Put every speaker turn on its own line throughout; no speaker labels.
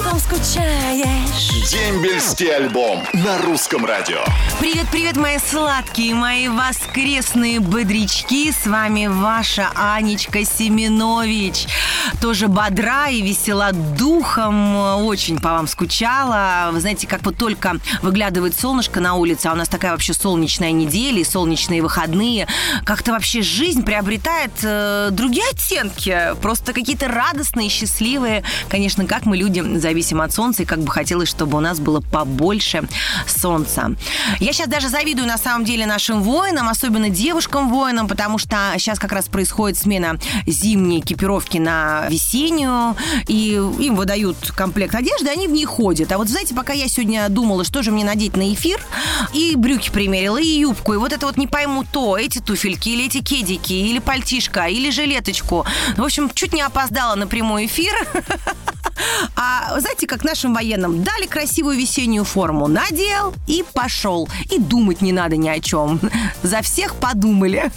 По ком скучаешь?
Дембельский альбом на русском радио.
Привет-привет, мои сладкие, мои воскресные бодрячки. С вами ваша Анечка Семенович. Тоже бодра и весела духом. Очень по вам скучала. Вы знаете, как вот только выглядывает солнышко на улице, а у нас такая вообще солнечная неделя и солнечные выходные, как-то вообще жизнь приобретает э, другие оттенки. Просто какие-то радостные, счастливые. Конечно, как мы люди зависим от солнца, и как бы хотелось, чтобы у нас было побольше солнца. Я сейчас даже завидую на самом деле нашим воинам, особенно девушкам-воинам, потому что сейчас как раз происходит смена зимней экипировки на весеннюю, и им выдают комплект одежды, они в ней ходят. А вот, знаете, пока я сегодня думала, что же мне надеть на эфир, и брюки примерила, и юбку, и вот это вот не пойму то, эти туфельки, или эти кедики, или пальтишка, или жилеточку. В общем, чуть не опоздала на прямой эфир. А знаете, как нашим военным дали красивую весеннюю форму, надел и пошел. И думать не надо ни о чем. За всех подумали.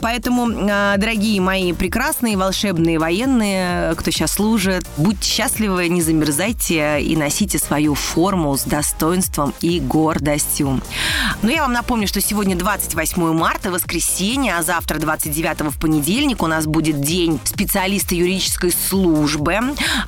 Поэтому, а, дорогие мои прекрасные волшебные военные, кто сейчас служит, будьте счастливы, не замерзайте и носите свою форму с достоинством и гордостью. Но я вам напомню, что сегодня 28 марта, воскресенье, а завтра 29 в понедельник у нас будет день специалиста юридической службы.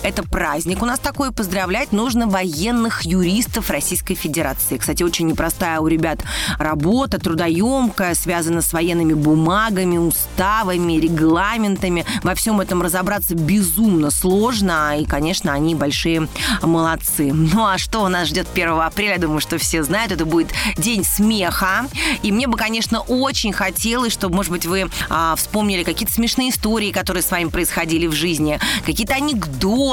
Это праздник у нас такой. Поздравлять нужно военных юристов Российской Федерации. Кстати, очень непростая у ребят работа, трудоемкая, связана с военными бумагами, уставами, регламентами. Во всем этом разобраться безумно сложно. И, конечно, они большие молодцы. Ну а что у нас ждет 1 апреля? Думаю, что все знают. Это будет день смеха. И мне бы, конечно, очень хотелось, чтобы, может быть, вы а, вспомнили какие-то смешные истории, которые с вами происходили в жизни, какие-то анекдоты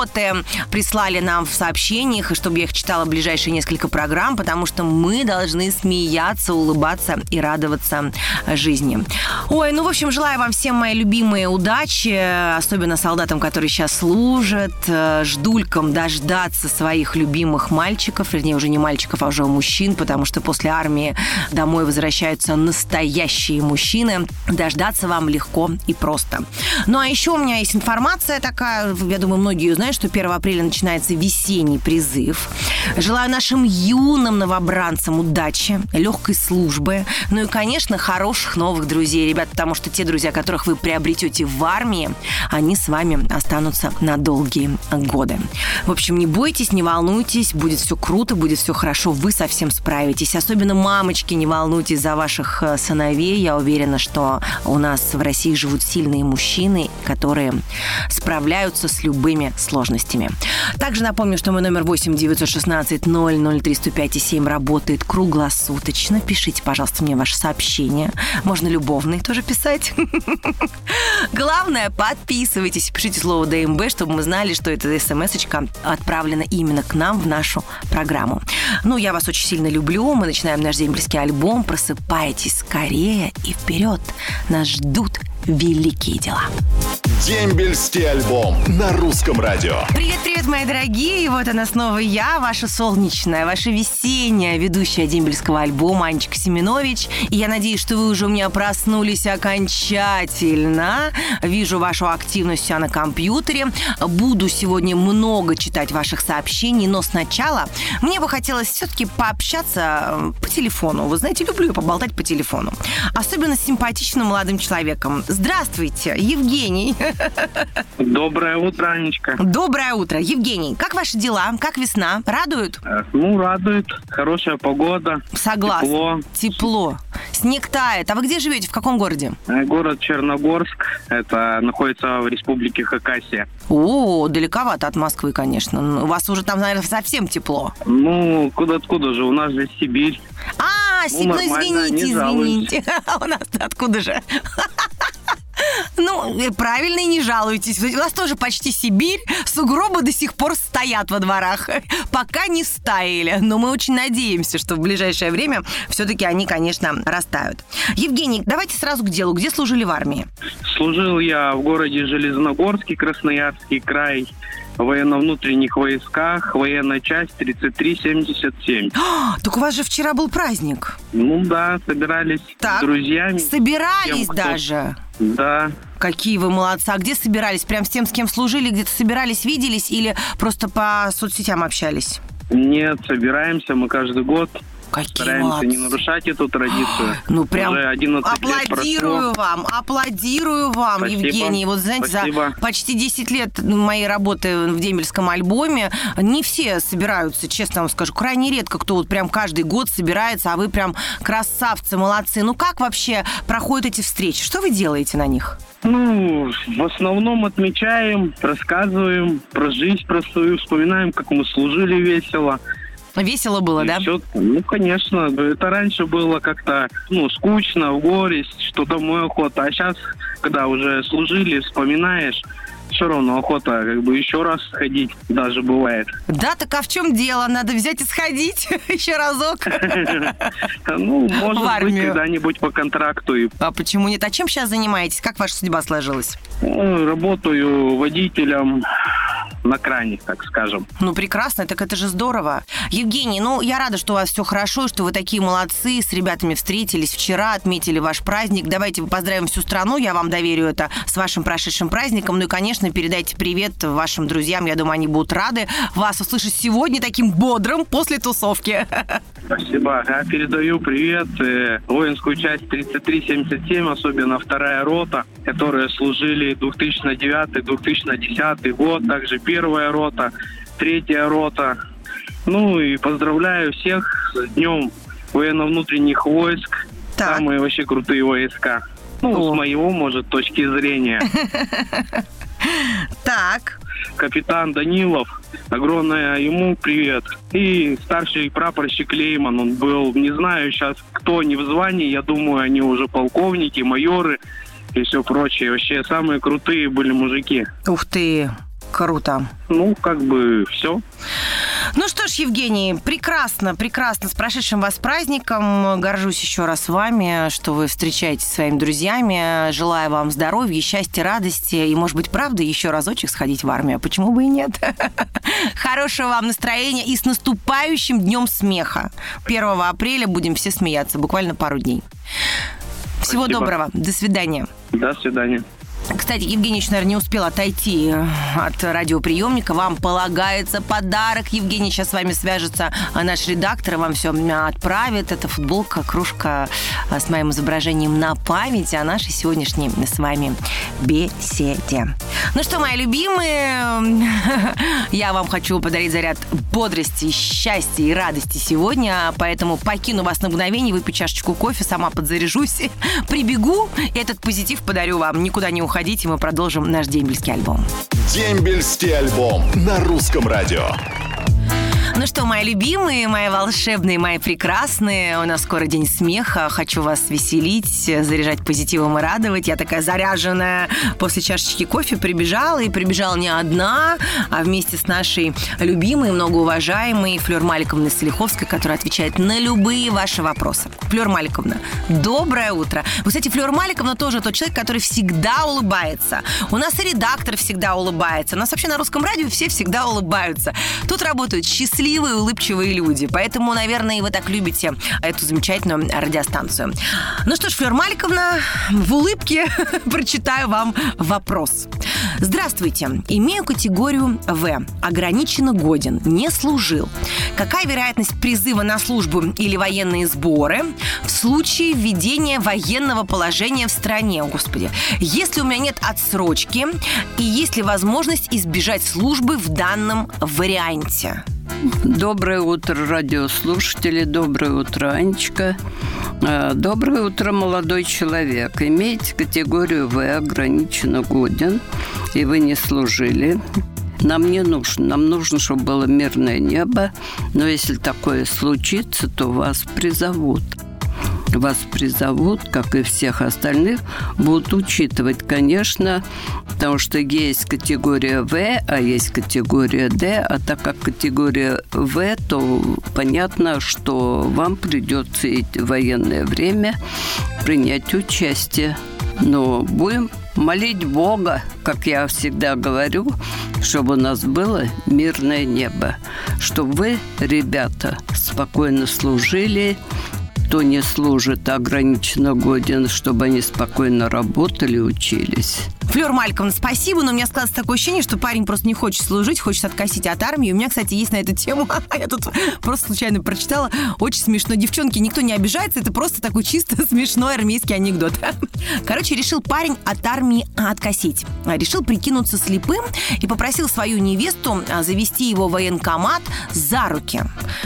прислали нам в сообщениях, чтобы я их читала в ближайшие несколько программ, потому что мы должны смеяться, улыбаться и радоваться жизни. Ой, ну, в общем, желаю вам всем, мои любимые, удачи, особенно солдатам, которые сейчас служат, э, ждулькам дождаться своих любимых мальчиков, вернее, уже не мальчиков, а уже мужчин, потому что после армии домой возвращаются настоящие мужчины. Дождаться вам легко и просто. Ну, а еще у меня есть информация такая, я думаю, многие ее знают, что 1 апреля начинается весенний призыв. Желаю нашим юным новобранцам удачи, легкой службы, ну и, конечно, хороших новых друзей, ребят, потому что те друзья, которых вы приобретете в армии, они с вами останутся на долгие годы. В общем, не бойтесь, не волнуйтесь, будет все круто, будет все хорошо, вы совсем справитесь. Особенно мамочки, не волнуйтесь за ваших э, сыновей. Я уверена, что у нас в России живут сильные мужчины, которые справляются с любыми сложностями. Также напомню, что мой номер 8 916 003 105 7 работает круглосуточно. Пишите, пожалуйста, мне ваши сообщения. Можно любовные тоже писать. Главное, подписывайтесь, пишите слово ДМБ, чтобы мы знали, что эта смс отправлена именно к нам в нашу программу. Ну, я вас очень сильно люблю. Мы начинаем наш дембельский альбом. Просыпайтесь скорее и вперед. Нас ждут великие дела.
Дембельский альбом на русском радио.
Привет-привет, мои дорогие! И вот она снова я, ваша солнечная, ваша весенняя ведущая дембельского альбома Анечка Семенович. И я надеюсь, что вы уже у меня проснулись окончательно. Вижу вашу активность на компьютере. Буду сегодня много читать ваших сообщений, но сначала мне бы хотелось все-таки пообщаться э, по телефону. Вы знаете, люблю я поболтать по телефону. Особенно с симпатичным молодым человеком. Здравствуйте, Евгений.
Доброе утро, Анечка.
Доброе утро. Евгений, как ваши дела? Как весна? Радуют?
Э, Ну, радует. Хорошая погода.
Согласна.
Тепло.
Тепло. Снег тает. А вы где живете? В каком городе?
Э, Город Черногорск. Это находится в республике Хакасия.
О, далековато от Москвы, конечно. Ну, У вас уже там, наверное, совсем тепло.
Ну, куда-откуда же? У нас же Сибирь.
А, ну
нормально,
извините, извините. У нас откуда же? Ну, э, правильно и не жалуйтесь. У вас тоже почти Сибирь. Сугробы до сих пор стоят во дворах. Пока не стаяли. Но мы очень надеемся, что в ближайшее время все-таки они, конечно, растают. Евгений, давайте сразу к делу. Где служили в армии?
Служил я в городе Железногорске, Красноярский край, военно-внутренних войсках, военная часть 3377.
А, так у вас же вчера был праздник.
Ну да, собирались
Так.
с друзьями.
Собирались
Тем, кто-
даже.
Да,
Какие вы молодцы. А где собирались? Прям с тем, с кем служили, где-то собирались, виделись или просто по соцсетям общались?
нет, собираемся мы каждый год.
Какие
Стараемся
молодцы.
не нарушать эту традицию.
Ну, прям
Уже 11 лет
аплодирую вам, аплодирую вам,
Спасибо.
Евгений. Вот, знаете,
Спасибо.
за почти 10 лет моей работы в дембельском альбоме не все собираются, честно вам скажу. Крайне редко кто вот прям каждый год собирается, а вы прям красавцы, молодцы. Ну, как вообще проходят эти встречи? Что вы делаете на них?
Ну, в основном отмечаем, рассказываем про жизнь про свою, вспоминаем, как мы служили весело.
Весело было,
И
да?
всё. Ну, конечно. Это раньше было как-то, ну, скучно, в горесть, что домой охота. А сейчас, когда уже служили, вспоминаешь, все равно охота как бы еще раз сходить даже бывает.
Да, так а в чем дело? Надо взять и сходить еще разок.
Ну, может быть, когда-нибудь по контракту.
А почему нет? А чем сейчас занимаетесь? Как ваша судьба сложилась?
работаю водителем на кране, так скажем.
Ну, прекрасно, так это же здорово. Евгений, ну, я рада, что у вас все хорошо, что вы такие молодцы, с ребятами встретились вчера, отметили ваш праздник. Давайте поздравим всю страну, я вам доверю это с вашим прошедшим праздником. Ну и, конечно, передайте привет вашим друзьям, я думаю, они будут рады вас услышать сегодня таким бодрым после тусовки.
Спасибо. Я передаю привет э, воинскую часть 3377, особенно вторая рота, которые служили 2009-2010 год, также первая рота, третья рота. Ну и поздравляю всех с Днем военно-внутренних войск.
Так.
Самые вообще крутые войска. Ну,
О.
с моего, может, точки зрения.
Так,
Капитан Данилов, огромное ему привет. И старший прапорщик Лейман, он был, не знаю сейчас, кто они в звании, я думаю, они уже полковники, майоры и все прочее. Вообще самые крутые были мужики.
ух ты, круто.
Ну, как бы все.
Ну что ж, Евгений, прекрасно, прекрасно. С прошедшим вас праздником. Горжусь еще раз вами, что вы встречаетесь со своими друзьями. Желаю вам здоровья, счастья, радости и, может быть, правда, еще разочек сходить в армию. А Почему бы и нет? Хорошего вам настроения и с наступающим днем смеха. 1 апреля будем все смеяться, буквально пару дней. Всего
Спасибо.
доброго. До свидания.
До свидания.
Кстати, Евгений еще, наверное, не успел отойти э, от радиоприемника. Вам полагается подарок. Евгений сейчас с вами свяжется а, наш редактор, вам все отправит. Это футболка, кружка а, с моим изображением на память о нашей сегодняшней с вами беседе. Ну что, мои любимые, я вам хочу подарить заряд бодрости, счастья и радости сегодня, поэтому покину вас на мгновение, выпью чашечку кофе, сама подзаряжусь, прибегу, и этот позитив подарю вам. Никуда не уходите, мы продолжим наш дембельский альбом.
Дембельский альбом на русском радио.
Ну что, мои любимые, мои волшебные, мои прекрасные, у нас скоро день смеха. Хочу вас веселить, заряжать позитивом и радовать. Я такая заряженная после чашечки кофе прибежала, и прибежала не одна, а вместе с нашей любимой, многоуважаемой Флёр Маликовной Солиховской, которая отвечает на любые ваши вопросы. Флёр Маликовна, доброе утро. Вы, кстати, Флёр Маликовна тоже тот человек, который всегда улыбается. У нас и редактор всегда улыбается. У нас вообще на русском радио все всегда улыбаются. Тут работают счастливые, улыбчивые люди. Поэтому, наверное, и вы так любите эту замечательную радиостанцию. Ну что ж, Флёр Маликовна, в улыбке прочитаю вам вопрос. Здравствуйте. Имею категорию В. Ограниченно годен. Не служил. Какая вероятность призыва на службу или военные сборы в случае введения военного положения в стране? О, Господи. Если у меня нет отсрочки и есть ли возможность избежать службы в данном варианте?
Доброе утро, радиослушатели. Доброе утро, Анечка. Э, Доброе утро, молодой человек. Имеете категорию В, ограниченно годен, и вы не служили. Нам не нужно. Нам нужно, чтобы было мирное небо. Но если такое случится, то вас призовут. вас призовут, как и всех остальных, будут учитывать, конечно, потому что есть категория В, а есть категория Д, а так как категория В, то понятно, что вам придется в военное время принять участие. Но будем молить Бога, как я всегда говорю, чтобы у нас было мирное небо, чтобы вы, ребята, спокойно служили, кто не служит ограниченно годен, чтобы они спокойно работали, учились.
Флёр Мальковна, спасибо, но у меня складывается такое ощущение, что парень просто не хочет служить, хочет откосить от армии. У меня, кстати, есть на эту тему, я тут просто случайно прочитала, очень смешно. Девчонки, никто не обижается, это просто такой чисто смешной армейский анекдот. Короче, решил парень от армии откосить. Решил прикинуться слепым и попросил свою невесту а, завести его в военкомат за руки.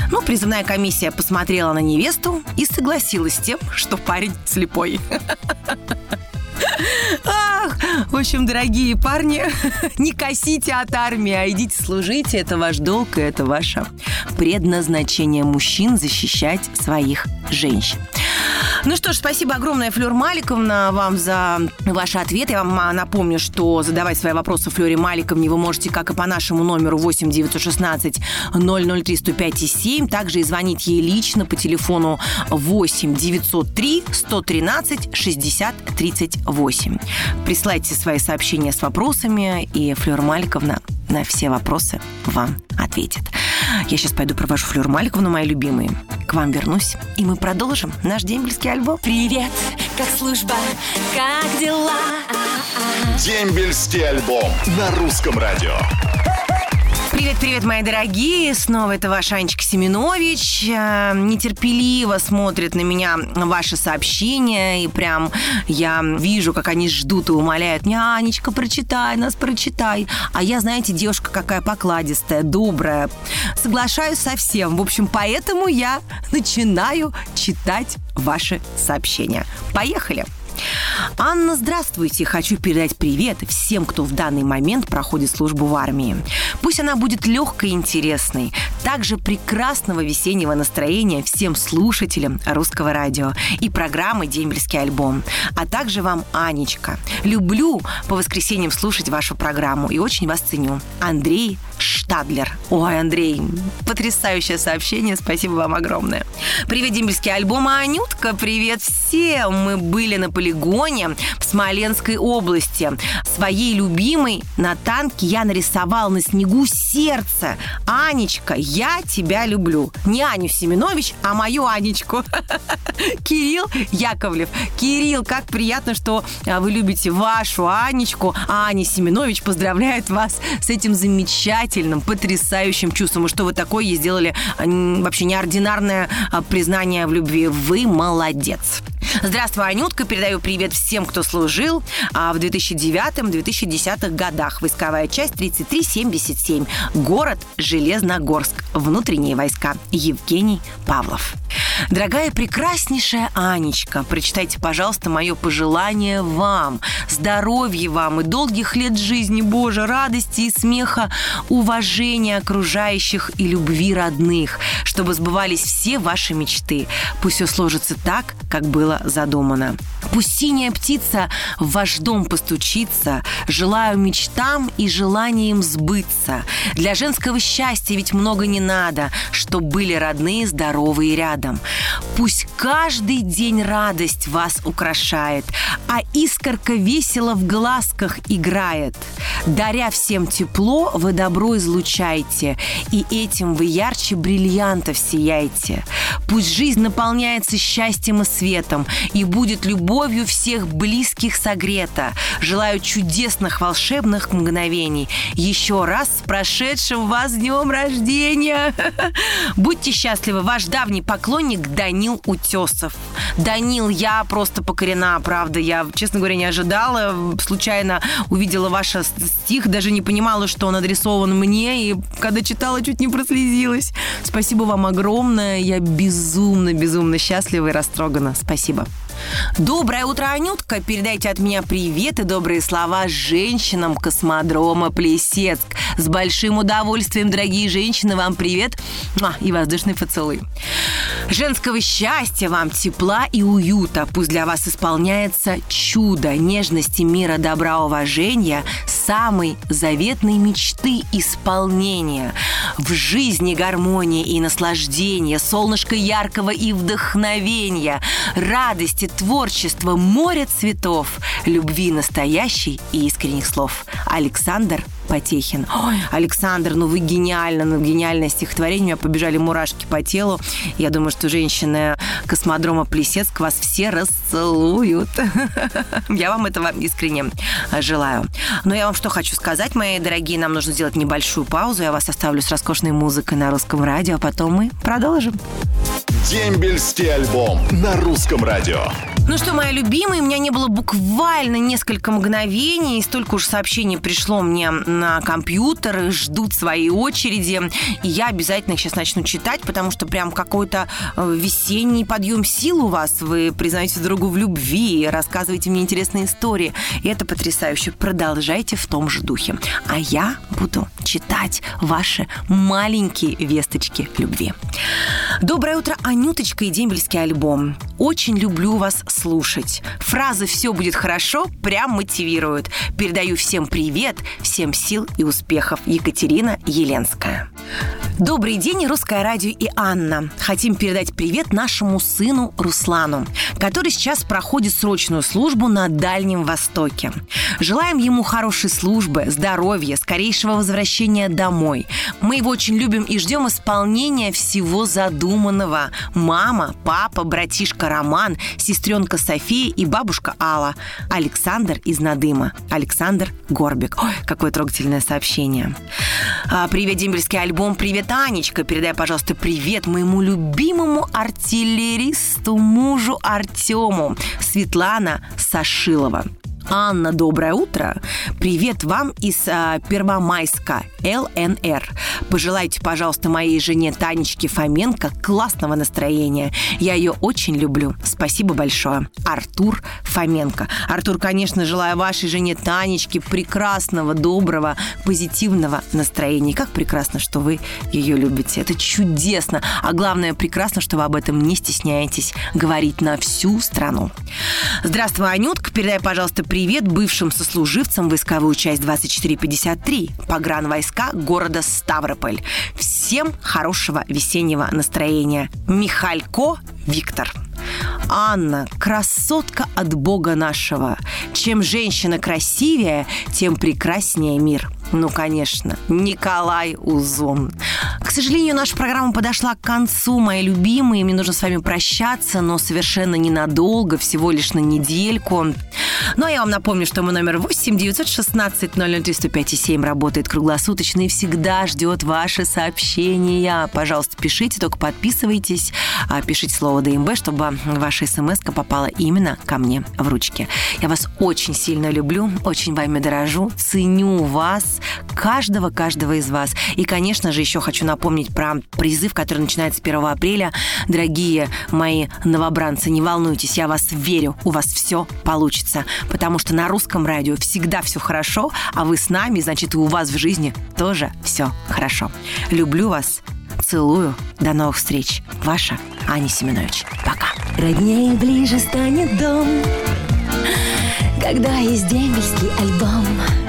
Ну, призывная комиссия посмотрела на невесту и согласилась с тем, что парень слепой. В общем, дорогие парни, не косите от армии, а идите служите. Это ваш долг, и это ваше предназначение мужчин защищать своих женщин. Ну что ж, спасибо огромное, Флёр Маликовна, вам за ваши ответы. Я вам а, напомню, что задавать свои вопросы Флёре Маликовне вы можете как и по нашему номеру 8 916 003 105 7, также и звонить ей лично по телефону 8 903 113 60 38. Присылайте свои сообщения с вопросами, и Флёр Маликовна на все вопросы вам ответит. Я сейчас пойду провожу Флёр Маликовну, мои любимые. К вам вернусь, и мы продолжим наш дембельский альбом.
Привет, как служба, как дела?
Дембельский альбом на русском радио.
Привет-привет, мои дорогие! Снова это ваша Анечка Семенович. Э, нетерпеливо смотрят на меня ваши сообщения, и прям я вижу, как они ждут и умоляют меня, Анечка, прочитай нас, прочитай. А я, знаете, девушка какая покладистая, добрая. Соглашаюсь со всем. В общем, поэтому я начинаю читать ваши сообщения. Поехали! Анна, здравствуйте. Хочу передать привет всем, кто в данный момент проходит службу в армии. Пусть она будет легкой и интересной. Также прекрасного весеннего настроения всем слушателям русского радио и программы «Дембельский альбом». А также вам, Анечка. Люблю по воскресеньям слушать вашу программу и очень вас ценю. Андрей Штадлер. Ой, Андрей, потрясающее сообщение. Спасибо вам огромное. Привет, Дембельский альбом. А Анютка, привет всем. Мы были на полигоне в Смоленской области. Своей любимой на танке я нарисовал на снегу сердце. Анечка, я тебя люблю. Не Аню Семенович, а мою Анечку. Кирилл Яковлев. Кирилл, как приятно, что а, вы любите вашу Анечку. А Аня Семенович поздравляет вас с этим замечательным, потрясающим чувством. И что вы такое ей сделали вообще неординарное а, признание в любви. Вы молодец. Здравствуй, Анютка. Передаю привет всем, кто служил а, в 2009-2010 годах. Войсковая часть 3377. Город Железногорск. Внутренние войска. Евгений Павлов. Дорогая прекраснейшая Анечка, прочитайте, пожалуйста, мое пожелание вам. Здоровья вам и долгих лет жизни, Боже, радости и смеха, уважения окружающих и любви родных, чтобы сбывались все ваши мечты. Пусть все сложится так, как было задумано. Пусть синяя птица в ваш дом постучится. Желаю мечтам и желаниям сбыться. Для женского счастья ведь много не надо, чтоб были родные, здоровые рядом. Пусть каждый день радость вас украшает, а искорка весело в глазках играет. Даря всем тепло, вы добро излучаете, и этим вы ярче бриллиантов сияете. Пусть жизнь наполняется счастьем и светом, и будет любовью всех близких согрета. Желаю чудесных волшебных мгновений. Еще раз с прошедшим вас днем рождения! Будьте счастливы, ваш давний поклонник Данил Утесов. Данил, я просто покорена, правда. Я, честно говоря, не ожидала. Случайно увидела ваш стих, даже не понимала, что он адресован мне. И когда читала, чуть не прослезилась. Спасибо вам огромное. Я безумно, безумно счастлива и растрогана. Спасибо. Доброе утро, Анютка. Передайте от меня привет и добрые слова женщинам космодрома Плесецк. С большим удовольствием, дорогие женщины, вам привет и воздушный поцелуй. Женского счастья вам, тепла и уюта. Пусть для вас исполняется чудо нежности, мира, добра, уважения, самой заветной мечты исполнения. В жизни гармонии и наслаждения, солнышко яркого и вдохновения, радости, творчества, море цветов, любви настоящей и искренних слов. Александр Потехин. Ой, Александр, ну вы гениально, ну гениальное стихотворение. У меня побежали мурашки по телу. Я думаю, что женщины космодрома Плесецк вас все расцелуют. Я вам этого искренне желаю. Но я вам что хочу сказать, мои дорогие, нам нужно сделать небольшую паузу. Я вас оставлю с роскошной музыкой на русском радио, а потом мы продолжим.
Дембельский альбом на русском радио.
Ну что, мои любимые, у меня не было буквально несколько мгновений, столько уж сообщений пришло мне на компьютер, ждут своей очереди, и я обязательно их сейчас начну читать, потому что прям какой-то э, весенний подъем сил у вас, вы признаете другу в любви, рассказываете мне интересные истории, и это потрясающе. Продолжайте в том же духе. А я буду читать ваши маленькие весточки любви. Доброе утро, Анюточка и Дембельский альбом. Очень люблю вас слушать. Фразы «все будет хорошо» прям мотивируют. Передаю всем привет, всем сил и успехов. Екатерина Еленская. Добрый день, Русское радио и Анна. Хотим передать привет нашему сыну Руслану, который сейчас проходит срочную службу на Дальнем Востоке. Желаем ему хорошей службы, здоровья, скорейшего возвращения домой. Мы его очень любим и ждем исполнения всего задуманного. Мама, папа, братишка Роман, сестренка София и бабушка Алла. Александр из Надыма. Александр Горбик. Ой, какое трогательное сообщение. А, привет, дембельский альбом. Привет, Анечка. Передай, пожалуйста, привет моему любимому артиллеристу, мужу Артему. Светлана Сашилова. Анна, доброе утро. Привет вам из а, Первомайска, ЛНР. Пожелайте, пожалуйста, моей жене Танечке Фоменко классного настроения. Я ее очень люблю. Спасибо большое. Артур Фоменко. Артур, конечно, желаю вашей жене Танечке прекрасного, доброго, позитивного настроения. Как прекрасно, что вы ее любите. Это чудесно. А главное, прекрасно, что вы об этом не стесняетесь говорить на всю страну. Здравствуй, Анютка. Передай, пожалуйста, привет бывшим сослуживцам войсковую часть 2453 войска города Ставрополь. Всем хорошего весеннего настроения. Михалько Виктор. Анна, красотка от Бога нашего. Чем женщина красивее, тем прекраснее мир. Ну, конечно, Николай Узун. Сожалению, наша программа подошла к концу, мои любимые. Мне нужно с вами прощаться, но совершенно ненадолго, всего лишь на недельку. Ну, а я вам напомню, что мой номер 8 916 003 105 7 работает круглосуточно и всегда ждет ваши сообщения. Пожалуйста, пишите, только подписывайтесь, а, пишите слово ДМБ, чтобы ваша смс попала именно ко мне в ручки. Я вас очень сильно люблю, очень вами дорожу, ценю вас, каждого-каждого из вас. И, конечно же, еще хочу напомнить про призыв, который начинается 1 апреля. Дорогие мои новобранцы, не волнуйтесь, я вас верю, у вас все получится. Потому что на русском радио всегда все хорошо, а вы с нами, значит, и у вас в жизни тоже все хорошо. Люблю вас, целую, до новых встреч. Ваша Аня Семенович. Пока.
Роднее ближе станет дом, когда есть дембельский альбом.